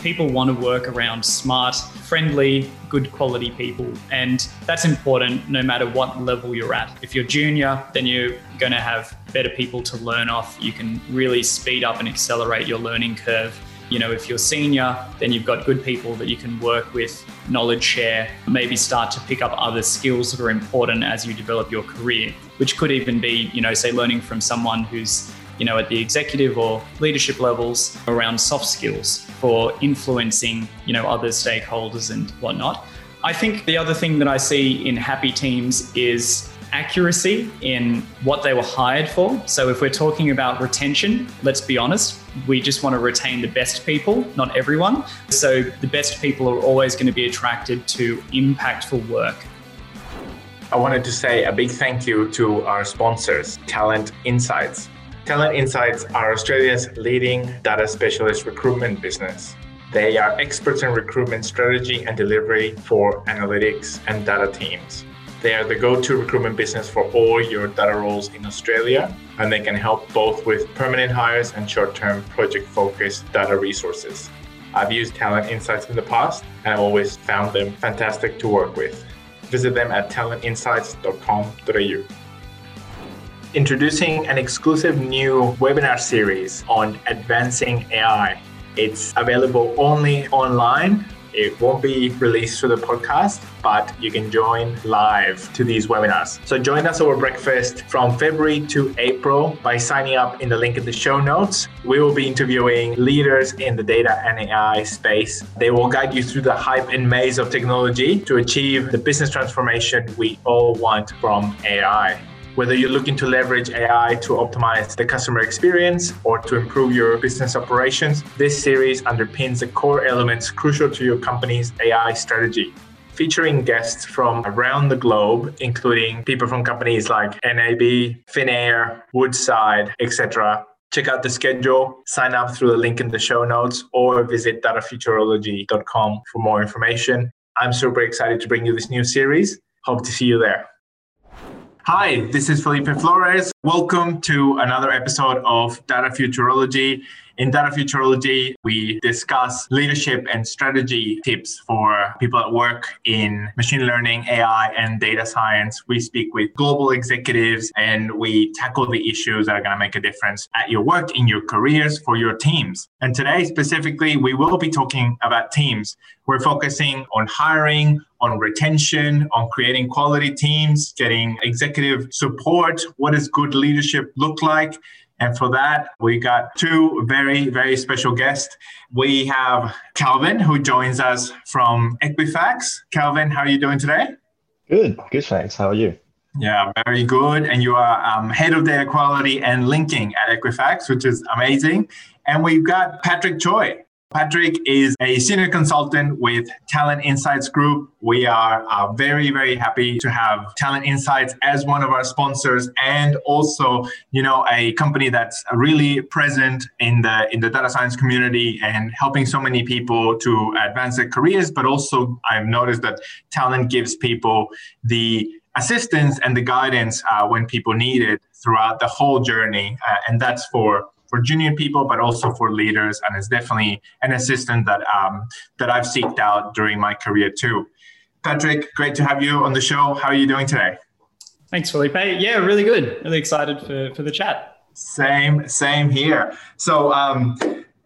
people want to work around smart, friendly, good quality people. And that's important no matter what level you're at. If you're junior, then you're going to have better people to learn off. You can really speed up and accelerate your learning curve. You know, if you're senior, then you've got good people that you can work with, knowledge share, maybe start to pick up other skills that are important as you develop your career, which could even be, you know, say learning from someone who's you know, at the executive or leadership levels around soft skills for influencing, you know, other stakeholders and whatnot. I think the other thing that I see in happy teams is accuracy in what they were hired for. So if we're talking about retention, let's be honest, we just want to retain the best people, not everyone. So the best people are always going to be attracted to impactful work. I wanted to say a big thank you to our sponsors, Talent Insights. Talent Insights are Australia's leading data specialist recruitment business. They are experts in recruitment strategy and delivery for analytics and data teams. They are the go to recruitment business for all your data roles in Australia, and they can help both with permanent hires and short term project focused data resources. I've used Talent Insights in the past, and I've always found them fantastic to work with. Visit them at talentinsights.com.au introducing an exclusive new webinar series on advancing AI. It's available only online. It won't be released through the podcast, but you can join live to these webinars. So join us over breakfast from February to April by signing up in the link in the show notes. We will be interviewing leaders in the data and AI space. They will guide you through the hype and maze of technology to achieve the business transformation we all want from AI. Whether you're looking to leverage AI to optimize the customer experience or to improve your business operations, this series underpins the core elements crucial to your company's AI strategy featuring guests from around the globe, including people from companies like NAB, Finnair, Woodside, etc. Check out the schedule, sign up through the link in the show notes, or visit datafuturology.com for more information. I'm super excited to bring you this new series. Hope to see you there. Hi, this is Felipe Flores. Welcome to another episode of Data Futurology. In Data Futurology, we discuss leadership and strategy tips for people that work in machine learning, AI, and data science. We speak with global executives and we tackle the issues that are going to make a difference at your work, in your careers, for your teams. And today, specifically, we will be talking about teams. We're focusing on hiring, on retention, on creating quality teams, getting executive support. What does good leadership look like? And for that, we got two very, very special guests. We have Calvin, who joins us from Equifax. Calvin, how are you doing today? Good, good, thanks. How are you? Yeah, very good. And you are um, head of data quality and linking at Equifax, which is amazing. And we've got Patrick Choi. Patrick is a senior consultant with Talent Insights Group. We are uh, very, very happy to have Talent Insights as one of our sponsors, and also, you know, a company that's really present in the in the data science community and helping so many people to advance their careers. But also, I've noticed that Talent gives people the assistance and the guidance uh, when people need it throughout the whole journey, uh, and that's for for junior people, but also for leaders. And it's definitely an assistant that um, that I've seeked out during my career too. Patrick, great to have you on the show. How are you doing today? Thanks, Felipe. Yeah, really good. Really excited for, for the chat. Same, same here. So, um,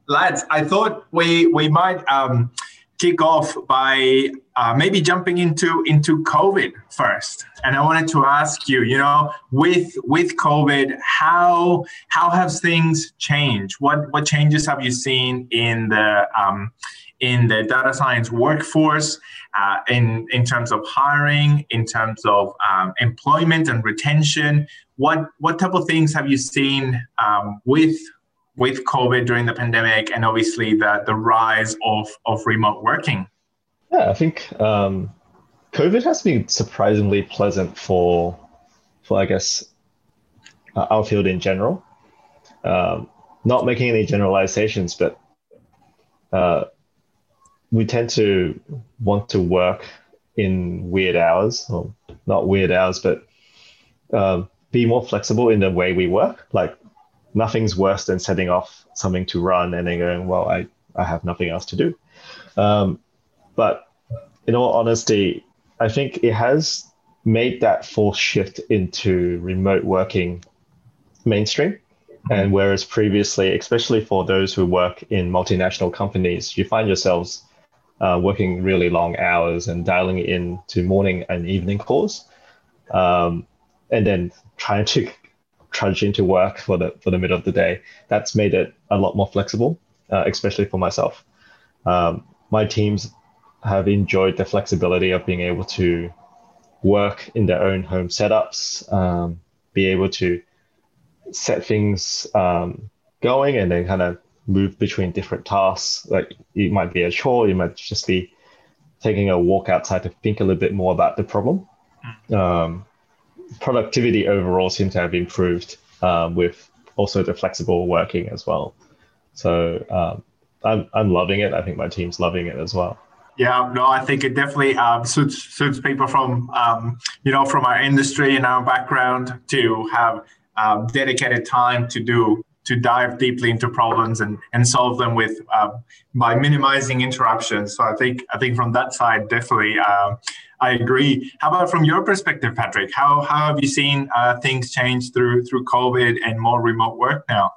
lads, I thought we we might um, kick off by uh, maybe jumping into into COVID first. And I wanted to ask you, you know, with with COVID, how how have things changed? What what changes have you seen in the um, in the data science workforce, uh, in in terms of hiring, in terms of um, employment and retention? What what type of things have you seen um, with with COVID during the pandemic and obviously the, the rise of, of remote working? Yeah, I think um, COVID has been surprisingly pleasant for, for I guess, uh, our field in general. Um, not making any generalizations, but uh, we tend to want to work in weird hours, or not weird hours, but um, be more flexible in the way we work. Like nothing's worse than setting off something to run and then going, well, I, I have nothing else to do. Um, but in all honesty, I think it has made that full shift into remote working mainstream. And whereas previously, especially for those who work in multinational companies, you find yourselves uh, working really long hours and dialing in to morning and evening calls, um, and then trying to trudge into work for the for the middle of the day. That's made it a lot more flexible, uh, especially for myself. Um, my teams have enjoyed the flexibility of being able to work in their own home setups, um, be able to set things um, going, and then kind of move between different tasks. Like it might be a chore, you might just be taking a walk outside to think a little bit more about the problem. Hmm. Um, productivity overall seems to have improved um, with also the flexible working as well. So um, I'm I'm loving it. I think my team's loving it as well. Yeah, no, I think it definitely um, suits suits people from um, you know from our industry and our background to have um, dedicated time to do to dive deeply into problems and, and solve them with uh, by minimizing interruptions. So I think I think from that side, definitely, uh, I agree. How about from your perspective, Patrick? How how have you seen uh, things change through through COVID and more remote work now?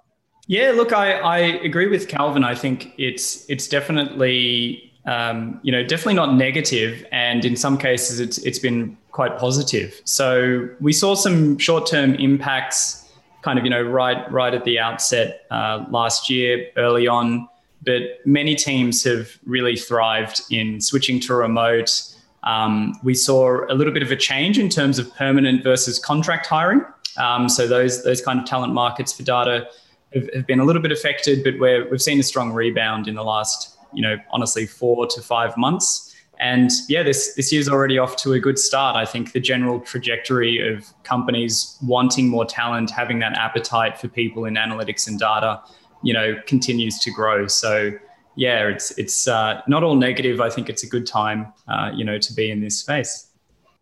Yeah, look, I, I agree with Calvin. I think it's it's definitely um, you know definitely not negative, and in some cases it's it's been quite positive. So we saw some short term impacts kind of you know right right at the outset uh, last year, early on. But many teams have really thrived in switching to remote. Um, we saw a little bit of a change in terms of permanent versus contract hiring. Um, so those those kind of talent markets for data have, have been a little bit affected, but we're, we've seen a strong rebound in the last you know honestly four to five months. And yeah, this this year's already off to a good start. I think the general trajectory of companies wanting more talent, having that appetite for people in analytics and data, you know, continues to grow. So yeah, it's it's uh, not all negative. I think it's a good time, uh, you know, to be in this space.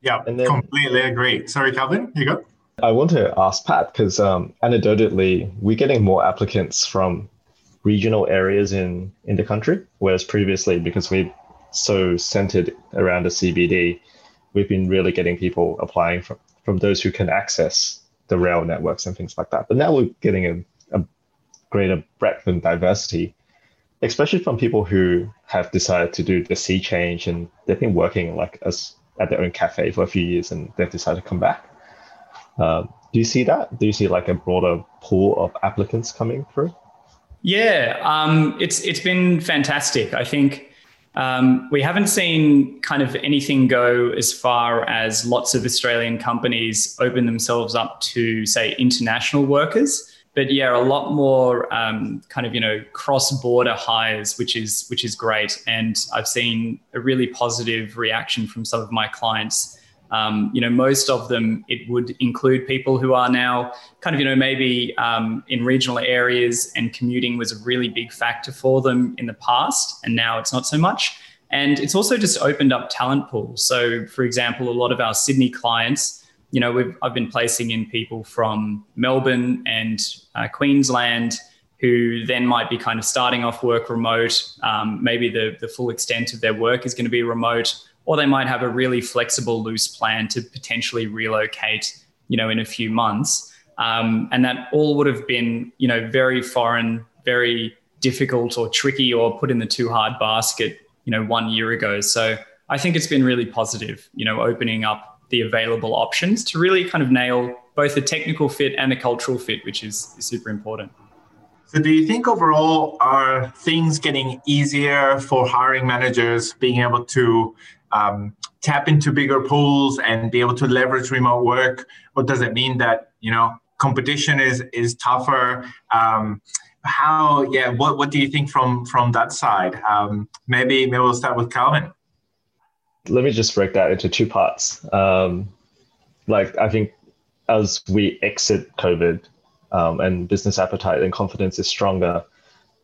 Yeah, and then, completely agree. Sorry, Calvin, you go. I want to ask Pat because um, anecdotally, we're getting more applicants from regional areas in in the country, whereas previously, because we're so centered around the CBD, we've been really getting people applying from, from those who can access the rail networks and things like that. But now we're getting a, a greater breadth and diversity, especially from people who have decided to do the sea change and they've been working like as at their own cafe for a few years and they've decided to come back. Uh, do you see that? Do you see like a broader pool of applicants coming through? Yeah, um, it's it's been fantastic. I think um, we haven't seen kind of anything go as far as lots of Australian companies open themselves up to, say, international workers. But yeah, a lot more um, kind of you know cross-border hires, which is which is great, and I've seen a really positive reaction from some of my clients um, you know, most of them, it would include people who are now kind of, you know, maybe um, in regional areas and commuting was a really big factor for them in the past. And now it's not so much. And it's also just opened up talent pools. So, for example, a lot of our Sydney clients, you know, we've, I've been placing in people from Melbourne and uh, Queensland who then might be kind of starting off work remote. Um, maybe the, the full extent of their work is going to be remote or they might have a really flexible, loose plan to potentially relocate, you know, in a few months. Um, and that all would have been, you know, very foreign, very difficult or tricky or put in the too hard basket, you know, one year ago. So I think it's been really positive, you know, opening up the available options to really kind of nail both the technical fit and the cultural fit, which is, is super important. So, do you think overall are things getting easier for hiring managers being able to um, tap into bigger pools and be able to leverage remote work? Or does it mean that you know competition is is tougher? Um, how? Yeah. What What do you think from from that side? Um, maybe maybe we'll start with Calvin. Let me just break that into two parts. Um, like I think as we exit COVID um, and business appetite and confidence is stronger,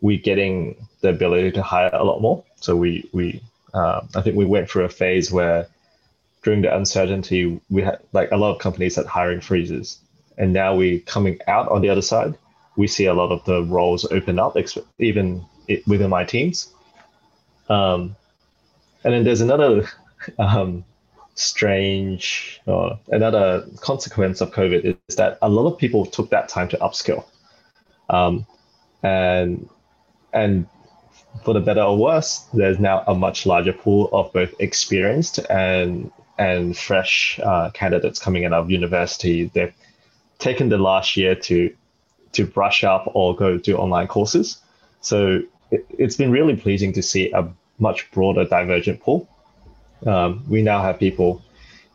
we're getting the ability to hire a lot more. So we we um, I think we went through a phase where during the uncertainty, we had like a lot of companies had hiring freezes. And now we're coming out on the other side, we see a lot of the roles open up, even within my teams. Um, and then there's another um, strange or another consequence of COVID is that a lot of people took that time to upskill. Um, and and for the better or worse, there's now a much larger pool of both experienced and and fresh uh, candidates coming out of university. They've taken the last year to to brush up or go do online courses. So it, has been really pleasing to see a much broader divergent pool. Um, we now have people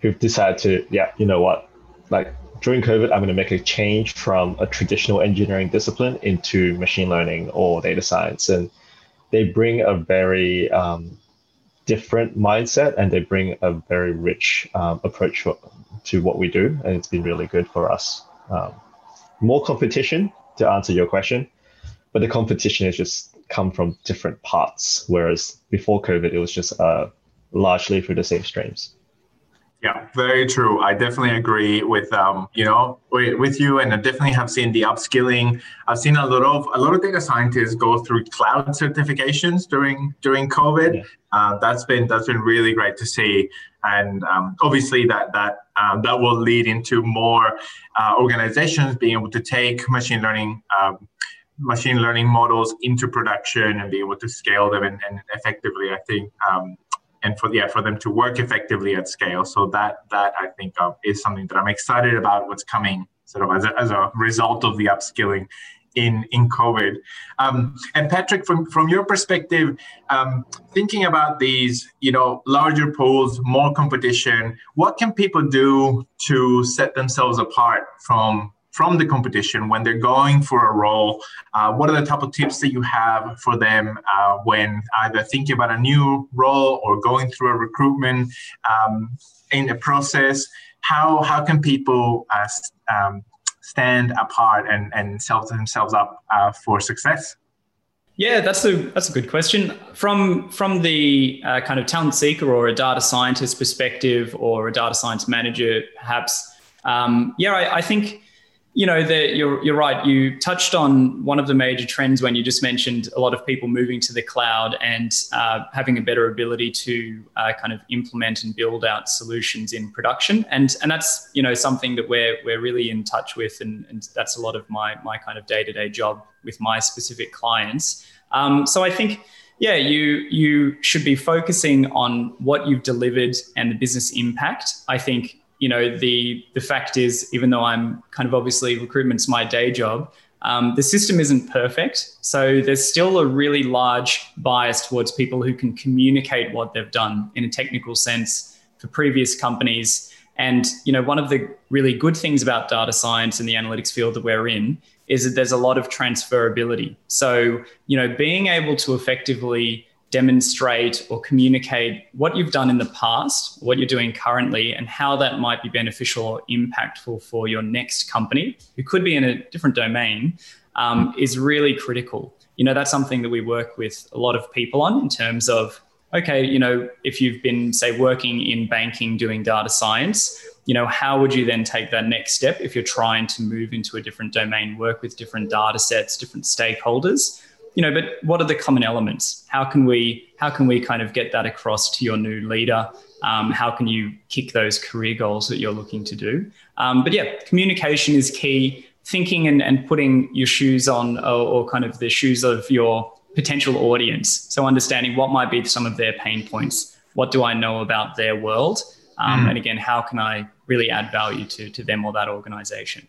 who've decided to, yeah, you know what, like during COVID, I'm going to make a change from a traditional engineering discipline into machine learning or data science. And they bring a very um, different mindset and they bring a very rich um, approach to what we do. And it's been really good for us. Um, more competition to answer your question, but the competition has just come from different parts. Whereas before COVID, it was just uh, largely through the same streams. Yeah, very true. I definitely agree with um, you know with, you, and I definitely have seen the upskilling. I've seen a lot of a lot of data scientists go through cloud certifications during during COVID. Yeah. Uh, that's been that's been really great to see, and um, obviously that that um, that will lead into more uh, organizations being able to take machine learning. Um, machine learning models into production and be able to scale them and, and effectively i think um, and for yeah for them to work effectively at scale. So that that I think uh, is something that I'm excited about. What's coming sort of as a, as a result of the upskilling in in COVID. Um, and Patrick, from from your perspective, um, thinking about these, you know, larger pools, more competition, what can people do to set themselves apart from from the competition when they're going for a role? Uh, what are the type of tips that you have for them uh, when either thinking about a new role or going through a recruitment um, in the process? How, how can people uh, um, stand apart and, and set themselves up uh, for success? Yeah, that's a that's a good question. From from the uh, kind of talent seeker or a data scientist perspective, or a data science manager, perhaps. Um, yeah, I, I, think you know, you're, you're right. You touched on one of the major trends when you just mentioned a lot of people moving to the cloud and uh, having a better ability to uh, kind of implement and build out solutions in production. And, and that's, you know, something that we're, we're really in touch with. And, and that's a lot of my, my kind of day-to-day job with my specific clients. Um, so I think, yeah, you, you should be focusing on what you've delivered and the business impact. I think you know, the the fact is, even though I'm kind of obviously recruitment's my day job, um, the system isn't perfect. So there's still a really large bias towards people who can communicate what they've done in a technical sense for previous companies. And you know, one of the really good things about data science and the analytics field that we're in is that there's a lot of transferability. So you know, being able to effectively demonstrate or communicate what you've done in the past, what you're doing currently, and how that might be beneficial or impactful for your next company, who could be in a different domain, um, is really critical. You know, that's something that we work with a lot of people on in terms of, okay, you know, if you've been, say, working in banking doing data science, you know, how would you then take that next step if you're trying to move into a different domain, work with different data sets, different stakeholders? You know, but what are the common elements? How can we how can we kind of get that across to your new leader? Um, how can you kick those career goals that you're looking to do? Um, but yeah, communication is key. Thinking and, and putting your shoes on, or, or kind of the shoes of your potential audience. So understanding what might be some of their pain points. What do I know about their world? Um, mm. And again, how can I really add value to, to them or that organization?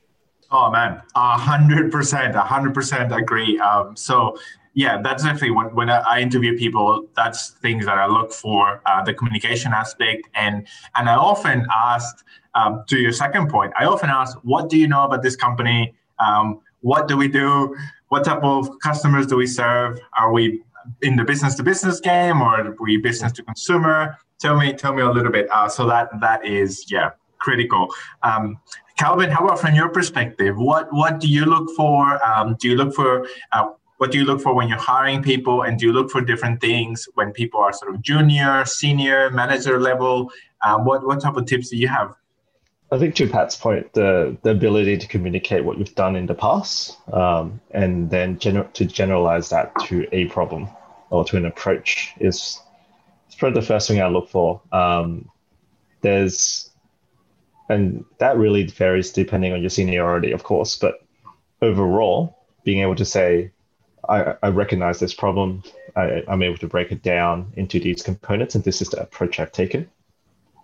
Oh man, a hundred percent, a hundred percent agree. Um, so yeah, that's definitely when when I interview people, that's things that I look for uh, the communication aspect, and and I often ask um, to your second point. I often ask, what do you know about this company? Um, what do we do? What type of customers do we serve? Are we in the business to business game, or are we business to consumer? Tell me, tell me a little bit. Uh, so that that is yeah critical. Um, Calvin, how about from your perspective? What what do you look for? Um, do you look for uh, what do you look for when you're hiring people, and do you look for different things when people are sort of junior, senior, manager level? Um, what what type of tips do you have? I think to Pat's point, the the ability to communicate what you've done in the past, um, and then gener- to generalize that to a problem. or to an approach is it's probably the first thing I look for. Um, there's and that really varies depending on your seniority, of course. But overall, being able to say, I, I recognize this problem, I, am able to break it down into these components, and this is the approach I've taken.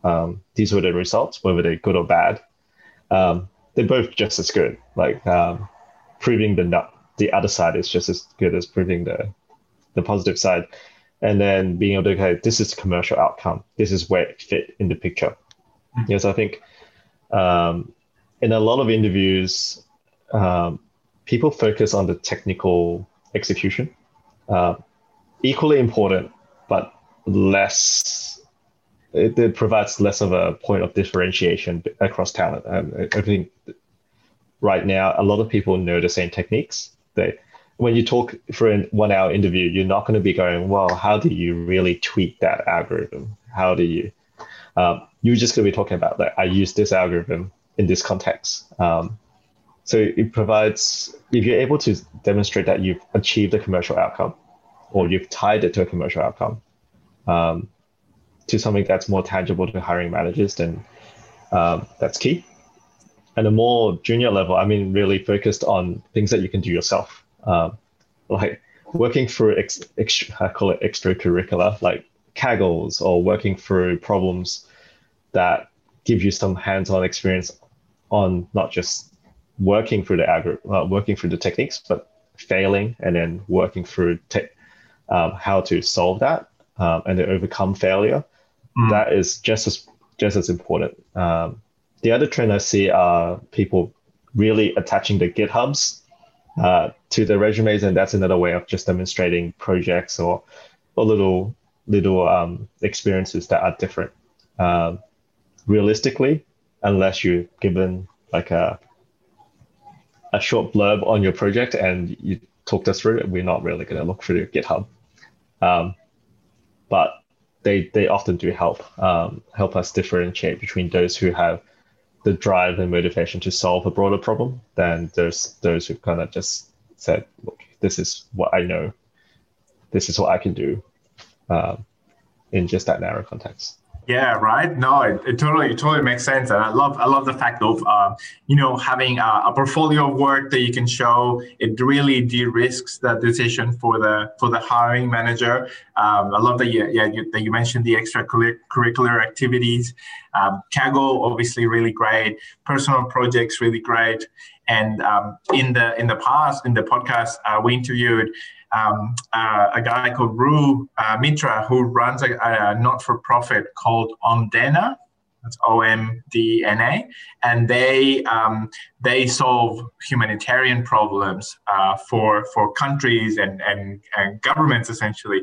Um, these were the results, whether they're good or bad. Um, they're both just as good. Like um, proving the the other side is just as good as proving the the positive side, and then being able to okay, this is the commercial outcome. This is where it fit in the picture. Mm-hmm. Yes, I think um, in a lot of interviews, um, people focus on the technical execution. Uh, equally important, but less. It, it, provides less of a point of differentiation across talent. Um, I think right now a lot of people know the same techniques. They, when you talk for a one-hour interview, you're not going to be going, "Well, how do you really tweak that algorithm? How do you?" Um, you're just going to be talking about that. I use this algorithm in this context. Um, so it provides, if you're able to demonstrate that you've achieved a commercial outcome or you've tied it to a commercial outcome um, to something that's more tangible to hiring managers, then um, that's key. And a more junior level, I mean, really focused on things that you can do yourself, um, like working through, ex, ex, I call it extracurricular, like Kaggles or working through problems that give you some hands-on experience on not just working through the algorithm, uh, working through the techniques, but failing and then working through te- um, how to solve that um, and then overcome failure. Mm. That is just as just as important. Um, the other trend I see are people really attaching the GitHubs uh, to their resumes, and that's another way of just demonstrating projects or a little little um, experiences that are different. Um, realistically, unless you're given like a a short blurb on your project and you talked us through it, we're not really going to look through GitHub. Um, but they they often do help um, help us differentiate between those who have the drive and motivation to solve a broader problem than there's those who kind of just said, look, this is what I know, this is what I can do um, in just that narrow context. Yeah, right. No, it, it, totally, it totally makes sense, and I love, I love the fact of, uh, you know, having a, a, portfolio of work that you can show. It really de-risks that decision for the for the hiring manager. Um, I love that you, yeah, you, that you mentioned the extracurricular activities. Um, Kaggle, obviously, really great. Personal projects, really great. And um, in the in the past, in the podcast, uh, we interviewed um, uh, a guy called Ru uh, Mitra who runs a, a not-for-profit called Omdna. That's O-M-D-N-A, and they um, they solve humanitarian problems uh, for for countries and, and, and governments essentially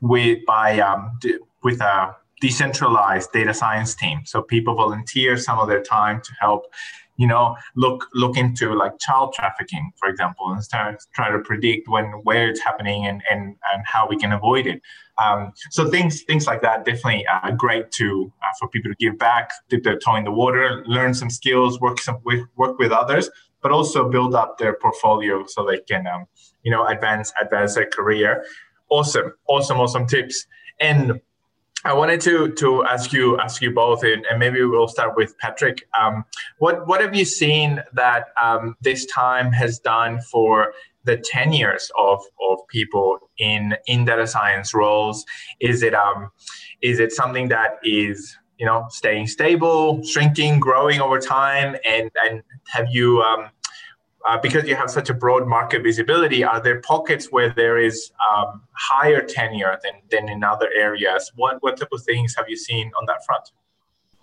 with by um, d- with a decentralized data science team. So people volunteer some of their time to help you know look look into like child trafficking for example and start try to predict when where it's happening and and, and how we can avoid it. Um, so things things like that definitely uh, great to uh, for people to give back dip their toe in the water learn some skills work some with work with others but also build up their portfolio so they can um, you know advance advance their career. Awesome. Awesome awesome tips. And I wanted to to ask you ask you both, and, and maybe we'll start with Patrick. Um, what what have you seen that um, this time has done for the tenures of of people in in data science roles? Is it um is it something that is you know staying stable, shrinking, growing over time, and and have you um, uh, because you have such a broad market visibility, are there pockets where there is um, higher tenure than, than in other areas? What, what type of things have you seen on that front?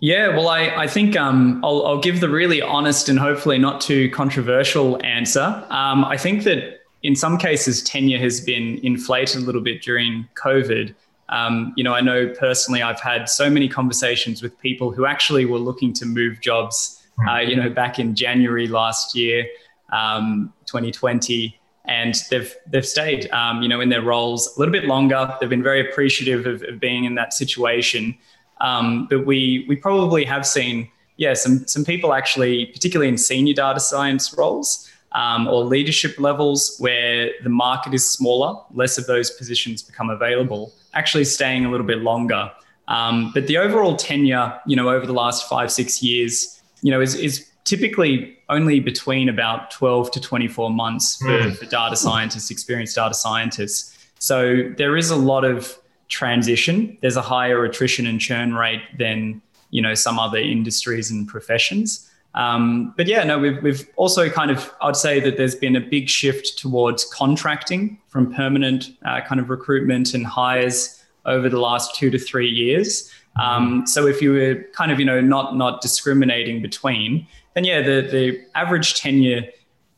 Yeah, well, I, I think um, I'll, I'll give the really honest and hopefully not too controversial answer. Um, I think that in some cases, tenure has been inflated a little bit during COVID. Um, you know, I know personally I've had so many conversations with people who actually were looking to move jobs, uh, you know, back in January last year um, 2020 and they've they've stayed um, you know in their roles a little bit longer they've been very appreciative of, of being in that situation um, but we we probably have seen yeah some some people actually particularly in senior data science roles um, or leadership levels where the market is smaller, less of those positions become available, actually staying a little bit longer. Um, but the overall tenure, you know, over the last five, six years, you know, is, is typically only between about 12 to 24 months for, mm. for data scientists, experienced data scientists. So there is a lot of transition. There's a higher attrition and churn rate than, you know, some other industries and professions. Um, but yeah, no, we've, we've also kind of, I'd say that there's been a big shift towards contracting from permanent uh, kind of recruitment and hires over the last two to three years. Um, so if you were kind of, you know, not not discriminating between, then yeah, the the average tenure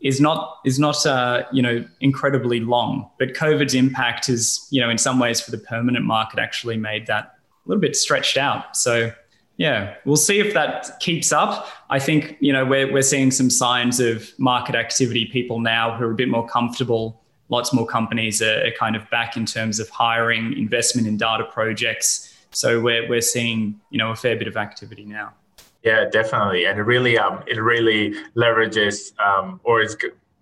is not is not uh, you know incredibly long. But COVID's impact is, you know, in some ways for the permanent market actually made that a little bit stretched out. So yeah, we'll see if that keeps up. I think you know we're we're seeing some signs of market activity. People now who are a bit more comfortable. Lots more companies are, are kind of back in terms of hiring, investment in data projects. So we're we're seeing you know a fair bit of activity now. Yeah, definitely, and it really um it really leverages um or is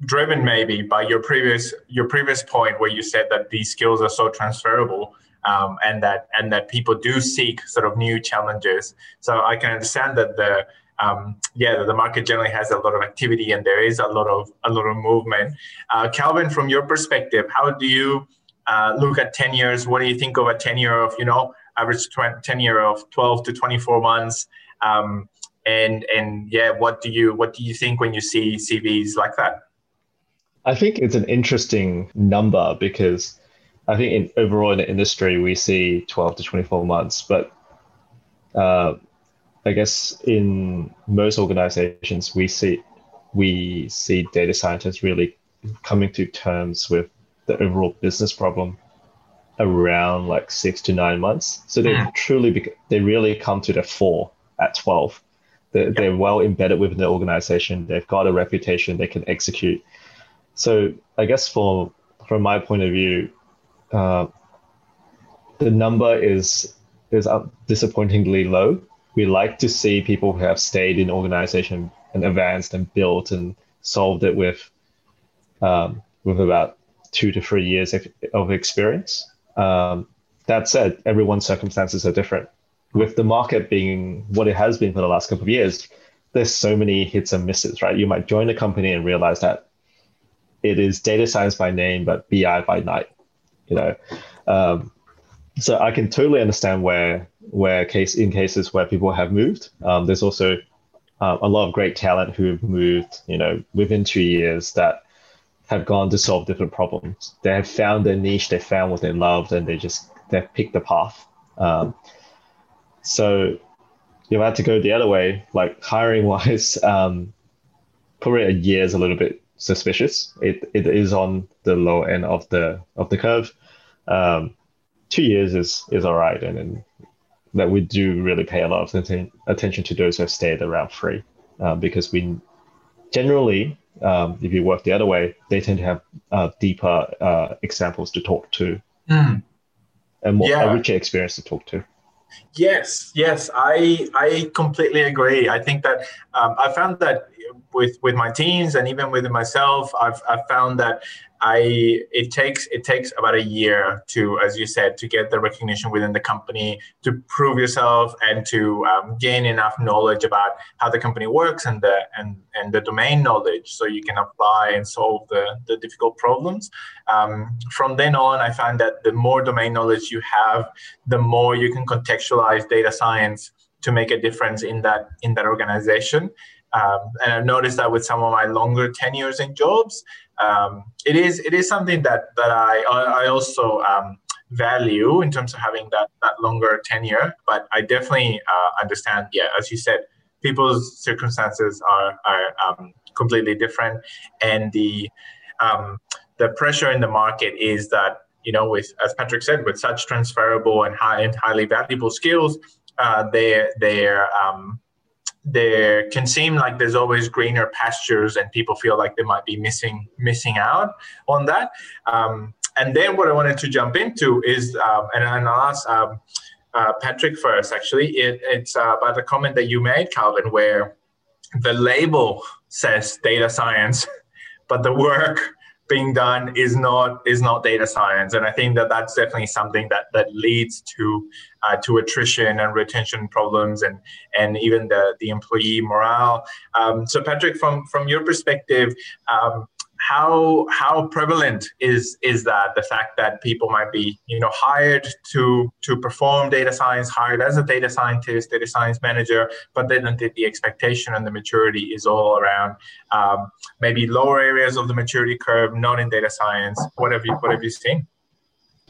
driven maybe by your previous your previous point where you said that these skills are so transferable um, and that and that people do seek sort of new challenges. So I can understand that the um, yeah, the market generally has a lot of activity and there is a lot of a lot of movement. Uh, Calvin, from your perspective, how do you uh, look at tenures? What do you think of a tenure of you know average tenure of 12 to 24 months? Um, and and yeah, what do you what do you think when you see CVs like that? I think it's an interesting number because I think in, overall in the industry we see 12 to 24 months, but uh, I guess in most organizations we see we see data scientists really coming to terms with the overall business problem around like six to nine months. So they mm. truly bec- they really come to the fore at 12. They're, yep. they're well embedded within the organization. They've got a reputation. They can execute. So I guess for from my point of view, uh, the number is is disappointingly low. We like to see people who have stayed in organization and advanced and built and solved it with um, with about two to three years of experience. Um, that said, everyone's circumstances are different. With the market being what it has been for the last couple of years, there's so many hits and misses, right? You might join a company and realize that it is data science by name, but BI by night you know. Um, so I can totally understand where where case in cases where people have moved. Um, there's also uh, a lot of great talent who have moved, you know, within two years that have gone to solve different problems. They have found their niche, they found what they loved, and they just they've picked the path. Um, so if I had to go the other way, like hiring wise, um, probably a year is a little bit suspicious. It it is on the low end of the of the curve. Um, two years is is all right, and, and that we do really pay a lot of atten- attention to those who have stayed around free, uh, because we generally, um, if you work the other way, they tend to have uh, deeper uh, examples to talk to, mm. and more yeah. a richer experience to talk to. Yes, yes, I I completely agree. I think that um, I found that with with my teams and even with myself, I've I've found that I it takes it takes about a year to, as you said, to get the recognition within the company, to prove yourself, and to um, gain enough knowledge about how the company works and the and and the domain knowledge, so you can apply and solve the the difficult problems. Um, from then on, I find that the more domain knowledge you have, the more you can contextualize data science to make a difference in that in that organization. Um, and I've noticed that with some of my longer tenures in jobs, um, it is it is something that that I I also um, value in terms of having that that longer tenure. But I definitely uh, understand. Yeah, as you said, people's circumstances are are um, completely different, and the um, the pressure in the market is that you know with as Patrick said, with such transferable and high and highly valuable skills, uh, they they're um, there can seem like there's always greener pastures and people feel like they might be missing missing out on that. Um, and then what i wanted to jump into is um, and, and i'll ask um, uh, patrick first actually. It, it's uh, about the comment that you made calvin where the label says data science but the work being done is not is not data science. And i think that that's definitely something that that leads to uh, to attrition and retention problems and and even the the employee morale. Um, so patrick from from your perspective um, how how prevalent is is that the fact that people might be you know hired to to perform data science hired as a data scientist data science manager but then the, the expectation and the maturity is all around um, maybe lower areas of the maturity curve not in data science. What have you what have you seen?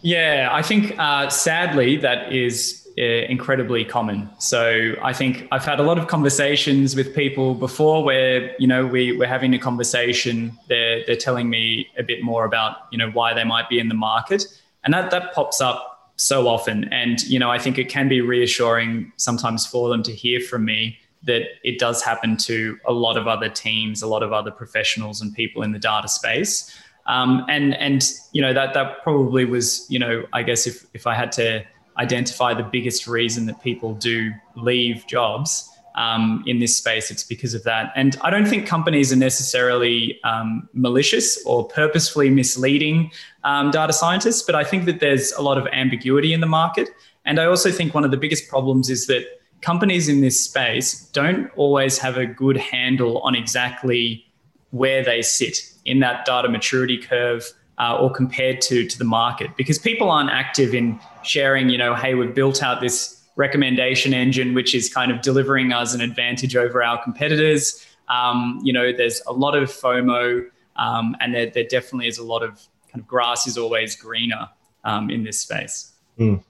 Yeah i think uh, sadly that is incredibly common. So I think I've had a lot of conversations with people before where, you know, we, we're having a conversation, they're, they're telling me a bit more about, you know, why they might be in the market. And that, that pops up so often. And, you know, I think it can be reassuring sometimes for them to hear from me that it does happen to a lot of other teams, a lot of other professionals and people in the data space. Um, and and you know that that probably was you know I guess if if I had to identify the biggest reason that people do leave jobs um, in this space, it's because of that. And I don't think companies are necessarily um, malicious or purposefully misleading um, data scientists, but I think that there's a lot of ambiguity in the market. And I also think one of the biggest problems is that companies in this space don't always have a good handle on exactly where they sit in that data maturity curve uh, or compared to to the market. Because people aren't active in sharing you know hey we've built out this recommendation engine which is kind of delivering us an advantage over our competitors. Um, you know there's a lot of fomo um, and there, there definitely is a lot of kind of grass is always greener um, in this space. Mm.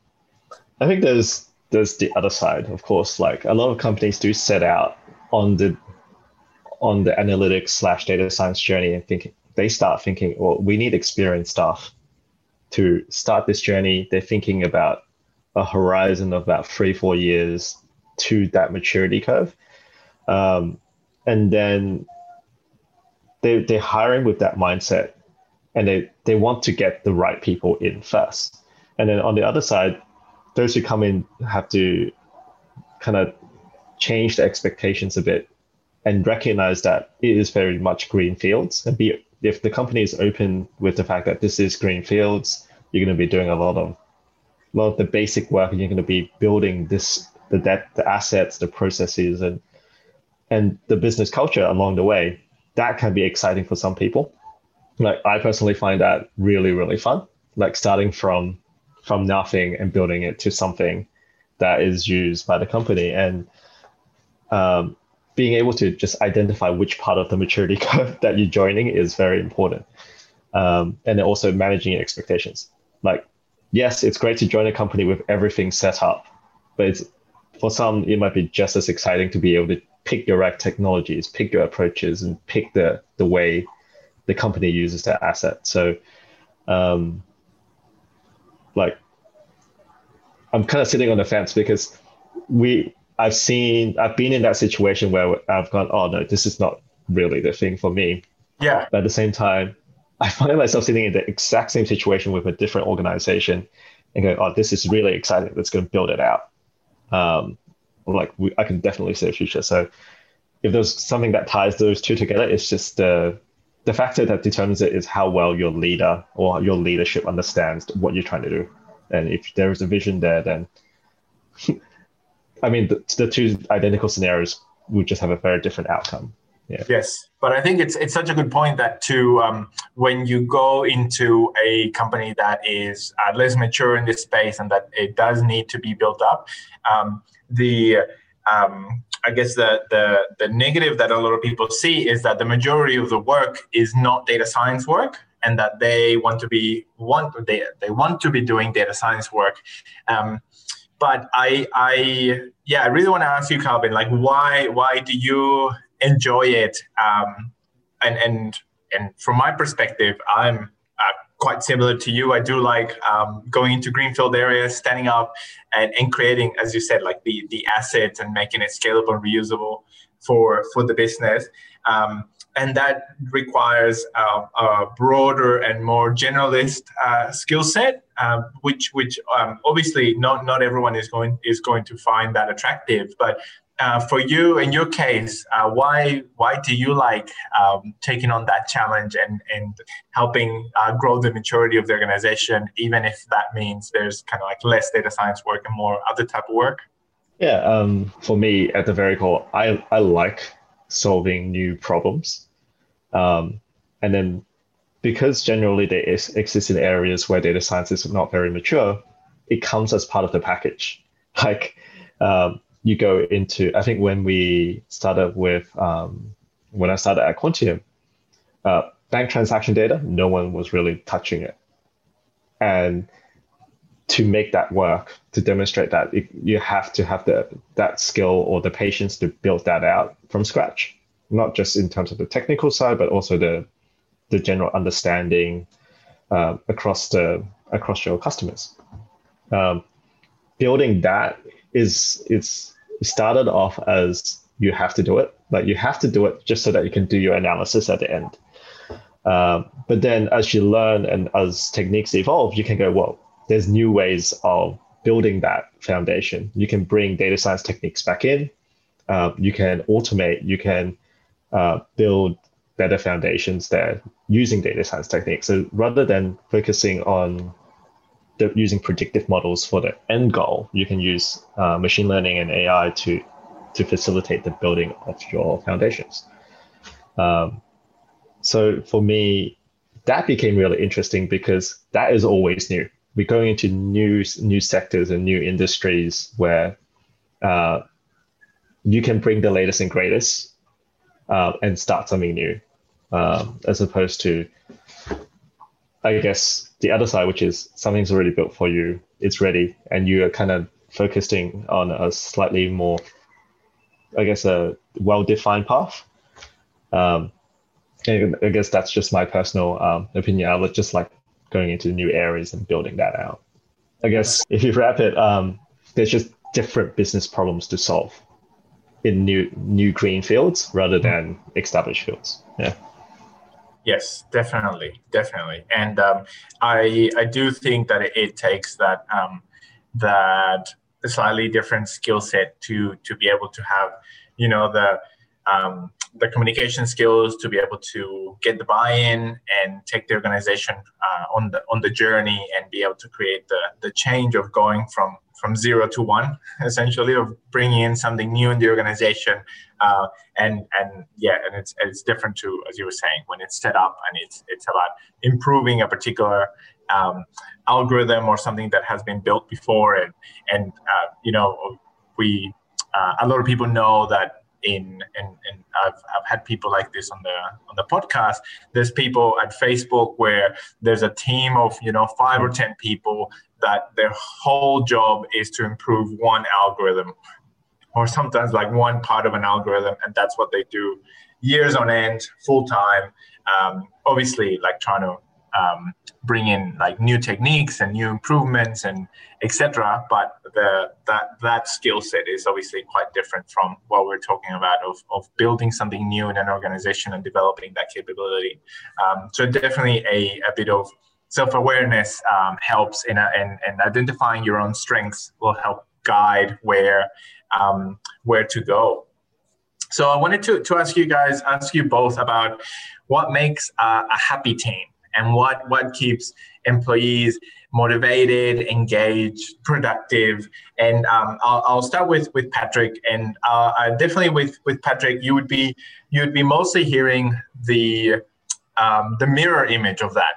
i think there's there's the other side of course. Like a lot of companies do set out on the on the analytics slash data science journey and thinking they start thinking, well, we need experienced staff to start this journey. They're thinking about a horizon of about three, four years to that maturity curve. Um, and then they, they're hiring with that mindset and they, they want to get the right people in first. And then on the other side, those who come in have to kind of change the expectations a bit and recognize that it is very much green fields and be if the company is open with the fact that this is green fields, you're going to be doing a lot of a lot of the basic work, and you're going to be building this the debt, the assets, the processes, and and the business culture along the way. That can be exciting for some people. Like I personally find that really really fun. Like starting from from nothing and building it to something that is used by the company and um, being able to just identify which part of the maturity curve that you're joining is very important. Um, and then also managing your expectations. Like, yes, it's great to join a company with everything set up, but it's, for some, it might be just as exciting to be able to pick your right technologies, pick your approaches, and pick the the way the company uses their asset. So, um, like, I'm kind of sitting on the fence because we I've seen, I've been in that situation where I've gone, oh no, this is not really the thing for me. Yeah. But at the same time, I find myself sitting in the exact same situation with a different organization and going, oh, this is really exciting. Let's go build it out. Um, like we, I can definitely see a future. So if there's something that ties those two together, it's just the the factor that determines it is how well your leader or your leadership understands what you're trying to do. And if there is a vision there, then I mean, the, the two identical scenarios would just have a very different outcome. Yeah. Yes, but I think it's it's such a good point that to um, when you go into a company that is uh, less mature in this space and that it does need to be built up, um, the um, I guess the, the the negative that a lot of people see is that the majority of the work is not data science work, and that they want to be want they they want to be doing data science work. Um, but I, I, yeah, I really want to ask you, Calvin, like, why, why do you enjoy it? Um, and and and from my perspective, I'm uh, quite similar to you. I do like um, going into greenfield areas, standing up, and, and creating, as you said, like the the assets and making it scalable and reusable for for the business. Um, and that requires a broader and more generalist uh, skill set, uh, which which um, obviously not not everyone is going is going to find that attractive. But uh, for you in your case, uh, why why do you like um, taking on that challenge and and helping uh, grow the maturity of the organization, even if that means there's kind of like less data science work and more other type of work? Yeah, um, for me, at the very core, I I like solving new problems, um, and then because generally they exist in areas where data science is not very mature, it comes as part of the package. Like um, you go into, I think when we started with, um, when I started at Quantium, uh, bank transaction data, no one was really touching it. And to make that work, to demonstrate that, it, you have to have the that skill or the patience to build that out from scratch, not just in terms of the technical side, but also the the general understanding uh, across the across your customers. Um, building that is it's started off as you have to do it, like you have to do it just so that you can do your analysis at the end. Um, but then as you learn and as techniques evolve, you can go, well, there's new ways of building that foundation. You can bring data science techniques back in. Uh, you can automate. You can uh, build better foundations there using data science techniques. So rather than focusing on the, using predictive models for the end goal, you can use uh, machine learning and AI to to facilitate the building of your foundations. Um, so for me, that became really interesting because that is always new. We're going into new new sectors and new industries where uh, you can bring the latest and greatest uh, and start something new, um, as opposed to, I guess, the other side, which is something's already built for you, it's ready, and you are kind of focusing on a slightly more, I guess, a well-defined path. Um, I guess that's just my personal um, opinion. I would just like going into new areas and building that out. I guess if you wrap it, um, there's just different business problems to solve in new new green fields rather than established fields. Yeah. Yes, definitely, definitely, and um, I I do think that it, takes that um, that slightly different skill set to to be able to have you know the um, the communication skills to be able to get the buy-in and take the organization uh, on the on the journey and be able to create the the change of going from from zero to one, essentially, of bringing in something new in the organization. Uh, and and yeah, and it's it's different to as you were saying when it's set up and it's it's about improving a particular um, algorithm or something that has been built before. And and uh, you know we uh, a lot of people know that in and, and I've, I've had people like this on the on the podcast. There's people at facebook where there's a team of you know five or ten people that their whole job is to improve one algorithm or sometimes like one part of an algorithm and that's what they do years on end full time um, obviously like trying to um, bring in like new techniques and new improvements and etc but the that that skill set is obviously quite different from what we're talking about of, of building something new in an organization and developing that capability. Um, so definitely a, a bit of self-awareness um, helps in, a, in, in, identifying your own strengths will help guide where um, where to go. So i wanted to, to ask you guys ask you both about what makes a, a happy team and what what keeps employees motivated, engaged, productive. And um, I'll, I'll, start with with Patrick, and uh, uh, definitely with with Patrick, you would be you would be mostly hearing the um, the mirror image of that.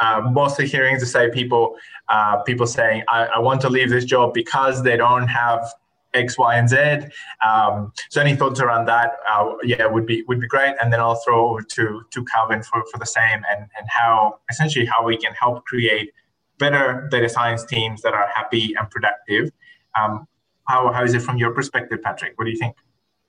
Uh, mostly hearing to say people uh, people saying I, I, want to leave this job because they don't have X, Y, and Z. Um, so any thoughts around that? Uh, yeah, would be would be great. And then I'll throw over to to Calvin for, for the same and and how essentially how we can help create better data science teams that are happy and productive. Um, how how is it from your perspective, Patrick? What do you think?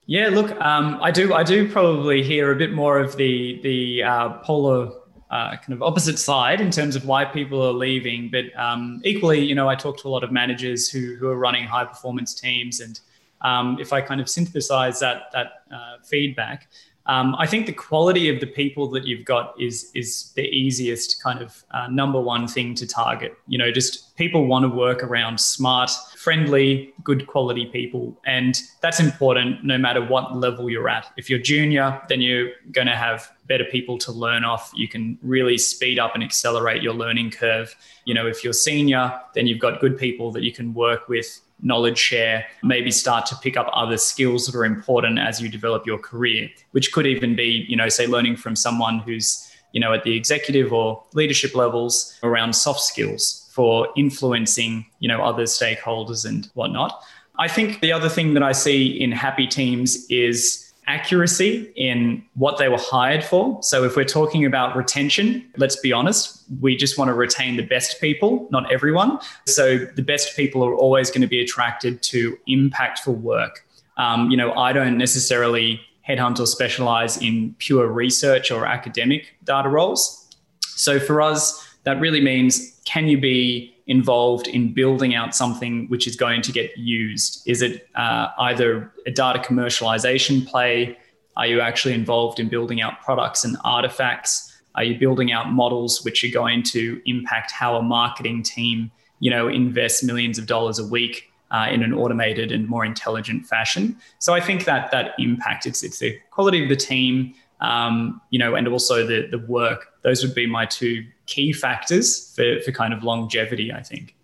Yeah, look, um, I do I do probably hear a bit more of the the uh, polar uh, kind of opposite side in terms of why people are leaving. But um, equally, you know, I talk to a lot of managers who, who are running high performance teams. And um, if I kind of synthesize that, that uh, feedback, Um, I think the quality of the people that you've got is is the easiest kind of uh, number one thing to target. You know, just people want to work around smart, friendly, good quality people, and that's important no matter what level you're at. If you're junior, then you're going to have better people to learn off. You can really speed up and accelerate your learning curve. You know, if you're senior, then you've got good people that you can work with knowledge share, maybe start to pick up other skills that are important as you develop your career, which could even be, you know, say learning from someone who's, you know, at the executive or leadership levels around soft skills for influencing, you know, other stakeholders and whatnot. I think the other thing that I see in happy teams is accuracy in what they were hired for. So if we're talking about retention, let's be honest, we just want to retain the best people, not everyone. So the best people are always going to be attracted to impactful work. Um, you know, I don't necessarily headhunt or specialize in pure research or academic data roles. So for us, that really means can you be involved in building out something which is going to get used? Is it uh, either a data commercialization play? Are you actually involved in building out products and artifacts? Are you building out models which are going to impact how a marketing team, you know, invests millions of dollars a week uh, in an automated and more intelligent fashion? So I think that that impact it's it's the quality of the team, um, you know, and also the the work. Those would be my two key factors for, for kind of longevity, I think.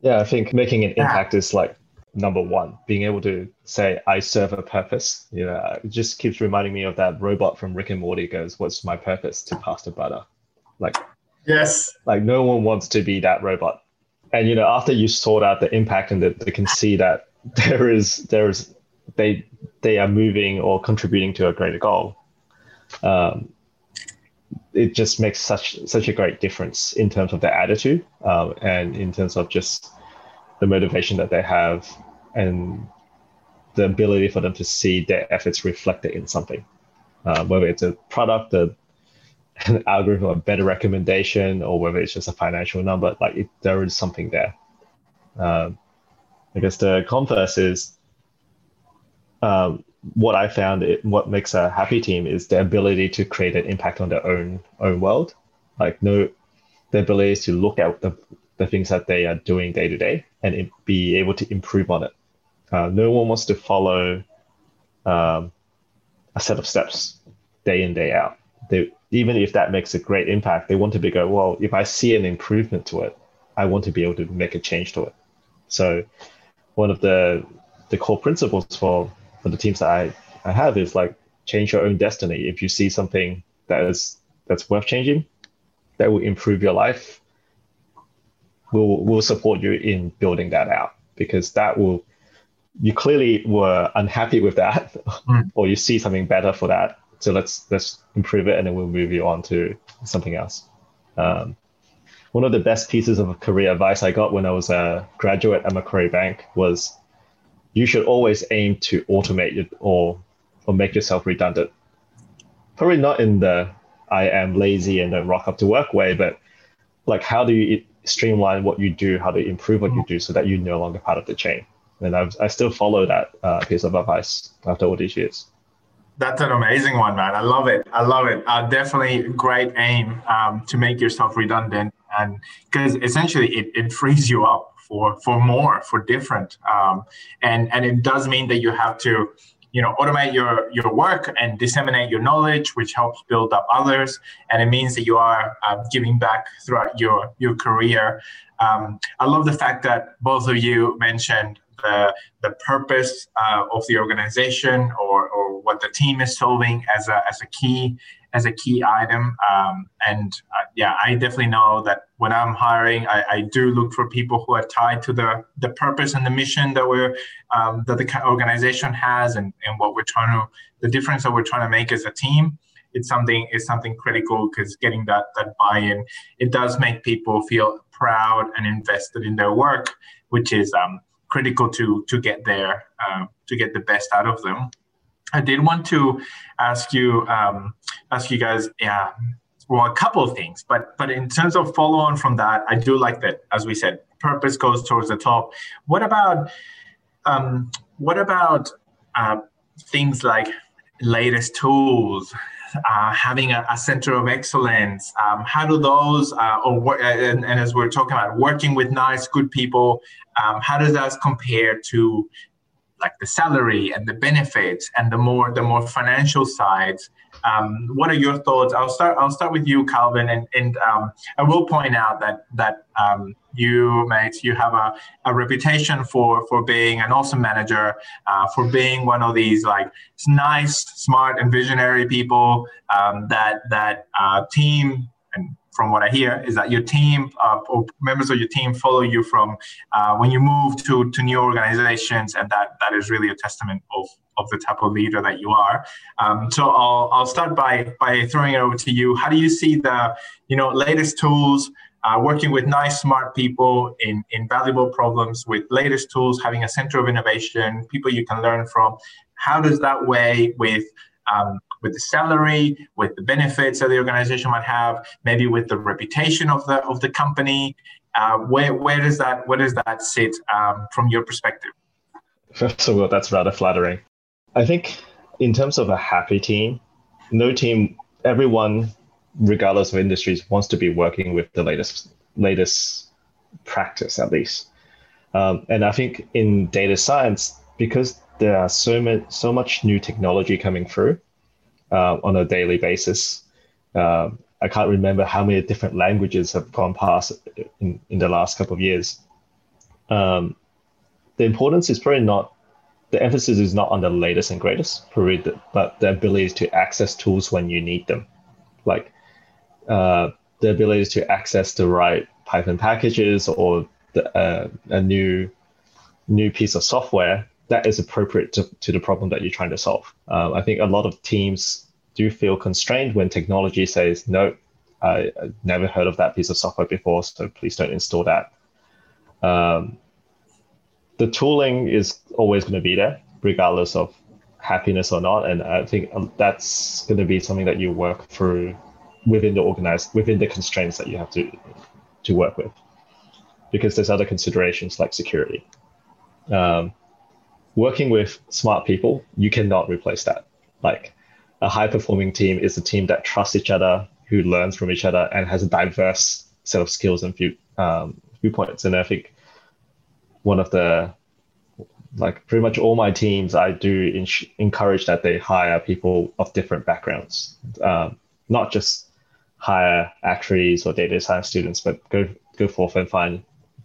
Yeah, I think making an impact is like number one. Being able to say, I serve a purpose. You know, it just keeps reminding me of that robot from Rick and Morty goes, What's my purpose? To pass the butter. Like, yes. Like, no one wants to be that robot. And, you know, after you sort out the impact and that they can see that there is, there is, they, they are moving or contributing to a greater goal. Um, it just makes such such a great difference in terms of their attitude um, and in terms of just the motivation that they have and the ability for them to see their efforts reflected in something, uh, whether it's a product, a, an algorithm, a better recommendation, or whether it's just a financial number. Like it, there is something there. Um, I guess the converse is um, what I found it, what makes a happy team is the ability to create an impact on their own own world. Like no, the ability to look at the, the things that they are doing day to day and be able to improve on it. Uh, no one wants to follow um, a set of steps day in day out. They even if that makes a great impact, they want to be go well. If I see an improvement to it, I want to be able to make a change to it. So one of the the core principles for for the teams that I, I have is like change your own destiny. If you see something that is that's worth changing, that will improve your life, we'll we'll support you in building that out because that will you clearly were unhappy with that mm. or you see something better for that. So let's let's improve it and then we'll move you on to something else. Um, one of the best pieces of career advice I got when I was a graduate at Macquarie Bank was you should always aim to automate it or or make yourself redundant. Probably not in the I am lazy and don't rock up to work way, but like how do you streamline what you do, how to improve what you do so that you're no longer part of the chain. And I've, I still follow that uh, piece of advice after all these years. That's an amazing one, man. I love it. I love it. Uh, definitely great aim um, to make yourself redundant, and because essentially it, it frees you up for for more for different. Um, and and it does mean that you have to you know automate your your work and disseminate your knowledge which helps build up others. And it means that you are uh, giving back throughout your your career. Um, i love the fact that both of you mentioned the the purpose uh, of the organization or or what the team is solving as a as a key as a key item. Um, and uh, yeah, I definitely know that when I'm hiring, I, I, do look for people who are tied to the the purpose and the mission that we're um, that the organization has, and, and what we're trying to the difference that we're trying to make as a team. It's something is something critical because getting that that buy-in it does make people feel proud and invested in their work, which is um, critical to to get there uh, to get the best out of them. I did want to ask you um, ask you guys, yeah, well, a couple of things, but but in terms of follow on from that, I do like that, as we said, purpose goes towards the top. What about um, what about uh, things like latest tools, uh, having a, a, center of excellence. Um, how do those, uh, or and, and, as we're talking about working with nice, good people, um, how does that compare to like the salary and the benefits and the more the more financial sides? Um, what are your thoughts? I'll start. I'll start with you, Calvin, and and um, I will point out that that um, you, mate, you have a, a reputation for for being an awesome manager, uh, for being one of these like nice, smart, and visionary people um, that that uh, team from what I hear, is that your team uh, or members of your team follow you from uh, when you move to, to new organizations, and that that is really a testament of, of the type of leader that you are. Um, so I'll, I'll start by by throwing it over to you. How do you see the you know latest tools? Uh, working with nice, smart people in, in valuable problems with latest tools, having a center of innovation, people you can learn from. How does that weigh with um, with the salary, with the benefits that the organization might have, maybe with the reputation of the of the company. Uh, where where does that where does that sit um, from your perspective? All, that's rather flattering. I think in terms of a happy team, no team, everyone, regardless of industries, wants to be working with the latest latest practice at least. Um, and I think in data science, because there are so much so much new technology coming through, uh, on a daily basis. Uh, I can't remember how many different languages have gone past in, in the last couple of years. Um, the importance is probably not, the emphasis is not on the latest and greatest, probably, but the ability to access tools when you need them. Like uh, the ability to access the right Python packages or the, uh, a new new piece of software that is appropriate to, to the problem that you're trying to solve. Uh, I think a lot of teams do feel constrained when technology says, no, I, never heard of that piece of software before, so please don't install that. Um, the tooling is always going to be there, regardless of happiness or not. And I think um, that's going to be something that you work through within the organized, within the constraints that you have to, to work with. Because there's other considerations like security. Um, working with smart people, you cannot replace that. Like a high performing team is a team that trusts each other, who learns from each other, and has a diverse set of skills and view, um, viewpoints. And I think one of the like pretty much all my teams, I do in- encourage that they hire people of different backgrounds, um, not just hire actuaries or data science students, but go go forth and find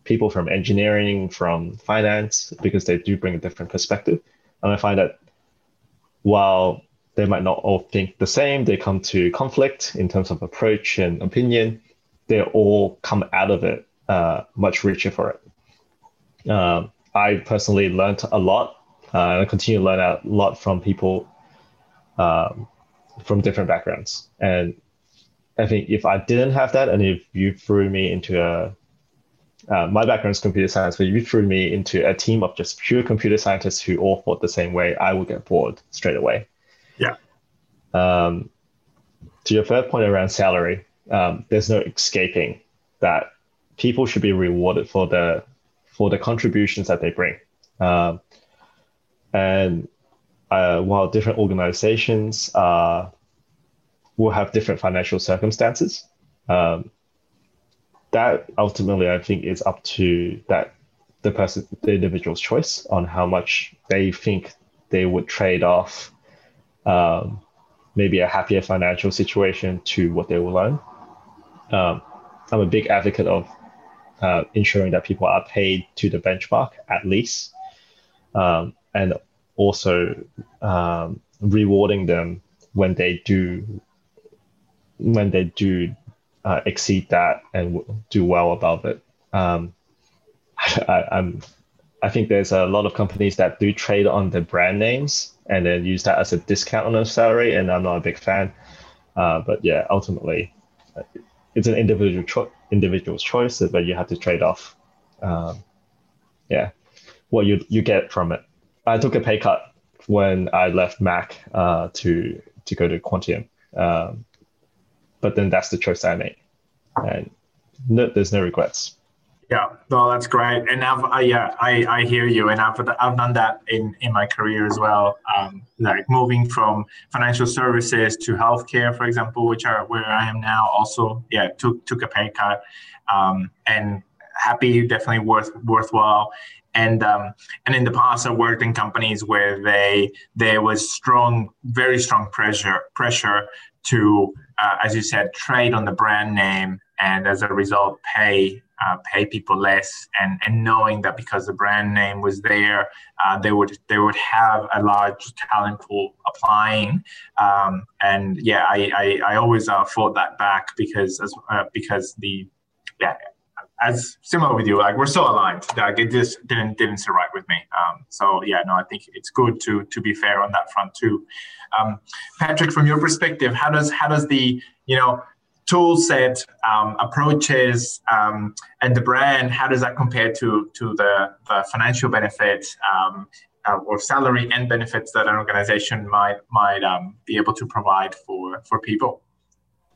people from engineering, from finance, because they do bring a different perspective. And I find that while they might not all think the same, they come to conflict in terms of approach and opinion, they all come out of it uh, much richer for it. Um, I personally learned a lot, uh, and I continue to learn a lot from people um, from different backgrounds. And I think if I didn't have that, and if you threw me into a uh, my background is computer science, but you threw me into a team of just pure computer scientists who all thought the same way, I would get bored straight away. Yeah. Um, to your third point around salary, um, there's no escaping that people should be rewarded for the for the contributions that they bring. Um, and uh, while different organizations uh, will have different financial circumstances, um, that ultimately I think is up to that the person, the individual's choice on how much they think they would trade off um, maybe a happier financial situation to what they will learn. Um, I'm a big advocate of uh, ensuring that people are paid to the benchmark at least, um, and also um, rewarding them when they do when they do uh, exceed that and do well above it. Um, I, I'm, I think there's a lot of companies that do trade on the brand names and then use that as a discount on their salary, and I'm not a big fan. Uh, but yeah, ultimately, it's an individual cho- individual's choice, but you have to trade off. Um, yeah, what you you get from it. I took a pay cut when I left Mac uh, to to go to Quantium. Um, but then that's the choice I made, and no, there's no regrets. Yeah, no, that's great. And I've, uh, yeah, I, I hear you. And I've, I've done that in, in my career as well. Um, like moving from financial services to healthcare, for example, which are where I am now also, yeah, took, took a pay cut. Um, and happy, definitely worth, worthwhile. And, um, and in the past, I worked in companies where they, there was strong, very strong pressure, pressure to, uh, as you said, trade on the brand name and as a result pay uh, pay people less. And, and knowing that because the brand name was there uh, they would they would have a large talent pool applying. Um, and yeah I, I, I always uh, fought that back because as, uh, because the yeah as similar with you like we're so aligned. Like it just didn't didn't sit right with me. Um, so yeah no I think it's good to to be fair on that front too um, Patrick from your perspective how does how does the you know tool set, um, approaches, um, and the brand, how does that compare to, to the, the financial benefits um, uh, or salary and benefits that an organization might, might um, be able to provide for, for people?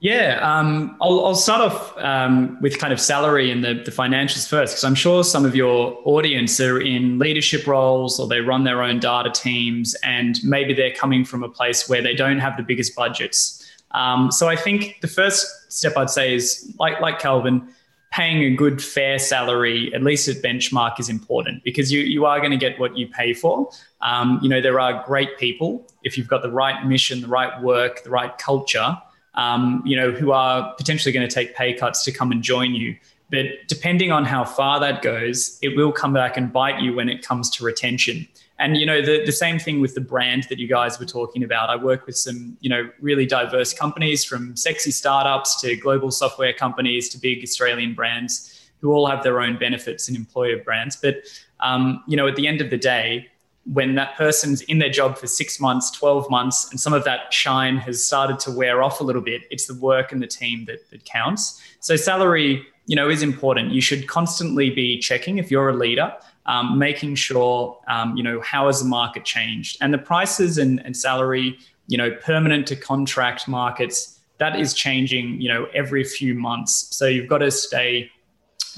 Yeah, um, I'll, I'll, start off um, with kind of salary and the, the financials first, because I'm sure some of your audience are in leadership roles or they run their own data teams, and maybe they're coming from a place where they don't have the biggest budgets. Um, so I think the first step I'd say is like like Calvin, paying a good fair salary, at least at benchmark, is important because you you are going to get what you pay for. Um, you know there are great people if you've got the right mission, the right work, the right culture. Um, you know who are potentially going to take pay cuts to come and join you. But depending on how far that goes, it will come back and bite you when it comes to retention. And you know the the same thing with the brand that you guys were talking about. I work with some you know really diverse companies from sexy startups to global software companies to big Australian brands who all have their own benefits and employer brands. But um, you know at the end of the day, when that person's in their job for six months, 12 months, and some of that shine has started to wear off a little bit, it's the work and the team that, that counts. So salary, you know, is important. You should constantly be checking if you're a leader um, making sure, um, you know, how has the market changed? And the prices and, and salary, you know, permanent to contract markets, that is changing, you know, every few months. So you've got to stay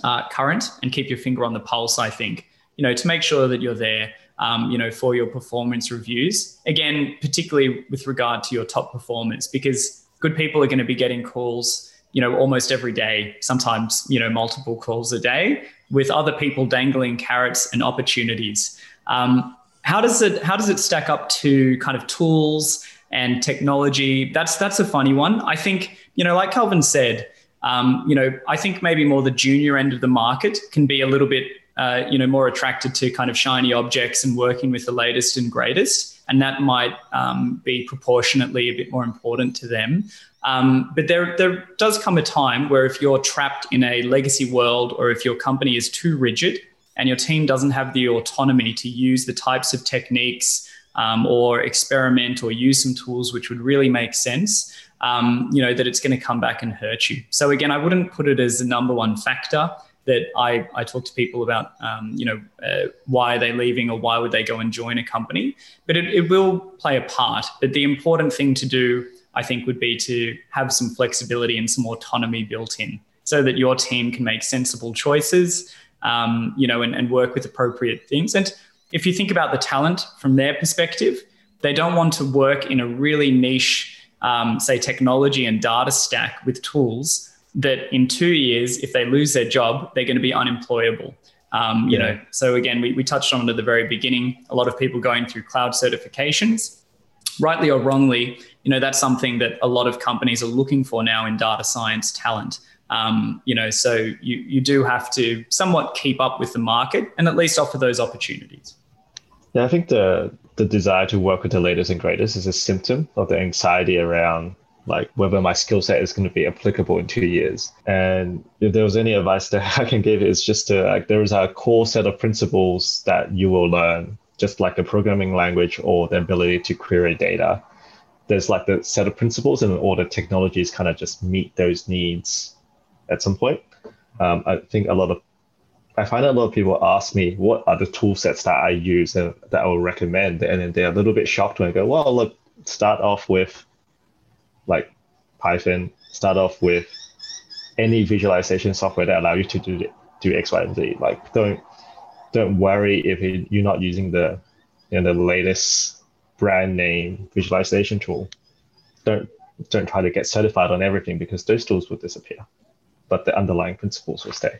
uh, current and keep your finger on the pulse, I think, you know, to make sure that you're there, um, you know, for your performance reviews. Again, particularly with regard to your top performance, because good people are going to be getting calls you know almost every day sometimes you know multiple calls a day with other people dangling carrots and opportunities. Um, how does it how does it stack up to kind of tools and technology? That's that's a funny one. I think you know, like Calvin said, um, you know, I think maybe more the junior end of the market can be a little bit uh, you know more attracted to kind of shiny objects and working with the latest and greatest, and that might um, be proportionately a bit more important to them. Um, but there, there does come a time where if you're trapped in a legacy world or if your company is too rigid and your team doesn't have the autonomy to use the types of techniques um, or experiment or use some tools which would really make sense, um, you know, that it's going to come back and hurt you. So again, I wouldn't put it as the number one factor that I, I talk to people about, um, you know, uh, why are they leaving or why would they go and join a company? But it, it will play a part. But the important thing to do I think would be to have some flexibility and some autonomy built in so that your team can make sensible choices, um, you know, and, and work with appropriate things. And if you think about the talent from their perspective, they don't want to work in a really niche, um, say, technology and data stack with tools that in two years, if they lose their job, they're going to be unemployable. Um, you yeah. know, so again, we, we touched on it at the very beginning. A lot of people going through cloud certifications, rightly or wrongly, you know that's something that a lot of companies are looking for now in data science talent. Um, you know, so you you do have to somewhat keep up with the market and at least offer those opportunities. Yeah, I think the the desire to work with the latest and greatest is a symptom of the anxiety around like whether my skill set is going to be applicable in two years. And if there was any advice that I can give, it's just to like there is a core set of principles that you will learn, just like a programming language or the ability to query data there's like the set of principles and all the technologies kind of just meet those needs at some point. Um, I think a lot of I find a lot of people ask me what are the tool sets that I use and that I will recommend, and then they're a little bit shocked when I go, well, look, start off with like Python, start off with any visualization software that allow you to do do X, Y, and Z. Like don't don't worry if you're not using the you know the latest brand name visualization tool. Don't don't try to get certified on everything because those tools will disappear, but the underlying principles will stay.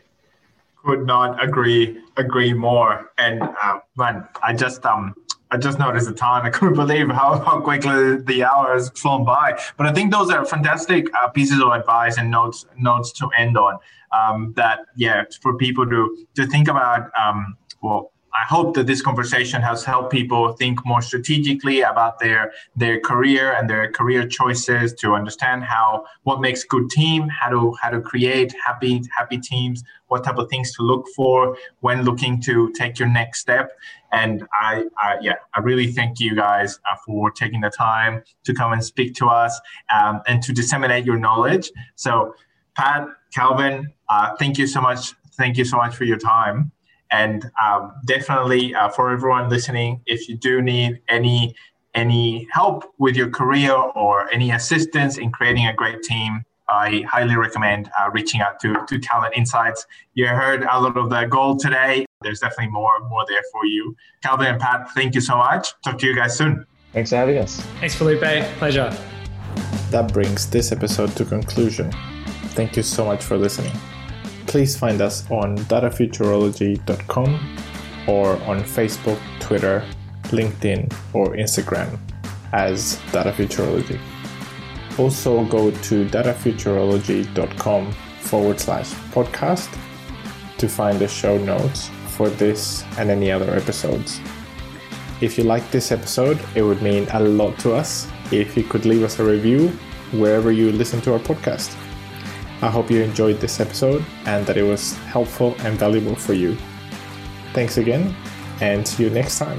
Could not agree agree more. And uh, man, I just um I just noticed the time. I couldn't believe how, how quickly the hours flown by. But I think those are fantastic uh, pieces of advice and notes notes to end on. Um, that yeah, for people to to think about. Um, well, I hope that this conversation has helped people think more strategically about their their career and their career choices to understand how what makes a good team, how to how to create happy happy teams, what type of things to look for when looking to take your next step. And I, I yeah, I really thank you guys uh, for taking the time to come and speak to us um, and to disseminate your knowledge. So, Pat, Calvin, uh, thank you so much. Thank you so much for your time. And um, definitely uh, for everyone listening, if you do need any any help with your career or any assistance in creating a great team, I highly recommend uh, reaching out to, to Talent Insights. You heard a lot of the gold today. There's definitely more more there for you. Calvin and Pat, thank you so much. Talk to you guys soon. Thanks for having us. Thanks, Felipe. Pleasure. That brings this episode to conclusion. Thank you so much for listening please find us on datafuturology.com or on Facebook, Twitter, LinkedIn, or Instagram as Data Futurology. Also, go to datafuturology.com forward slash podcast to find the show notes for this and any other episodes. If you like this episode, it would mean a lot to us if you could leave us a review wherever you listen to our podcast. I hope you enjoyed this episode and that it was helpful and valuable for you. Thanks again, and see you next time.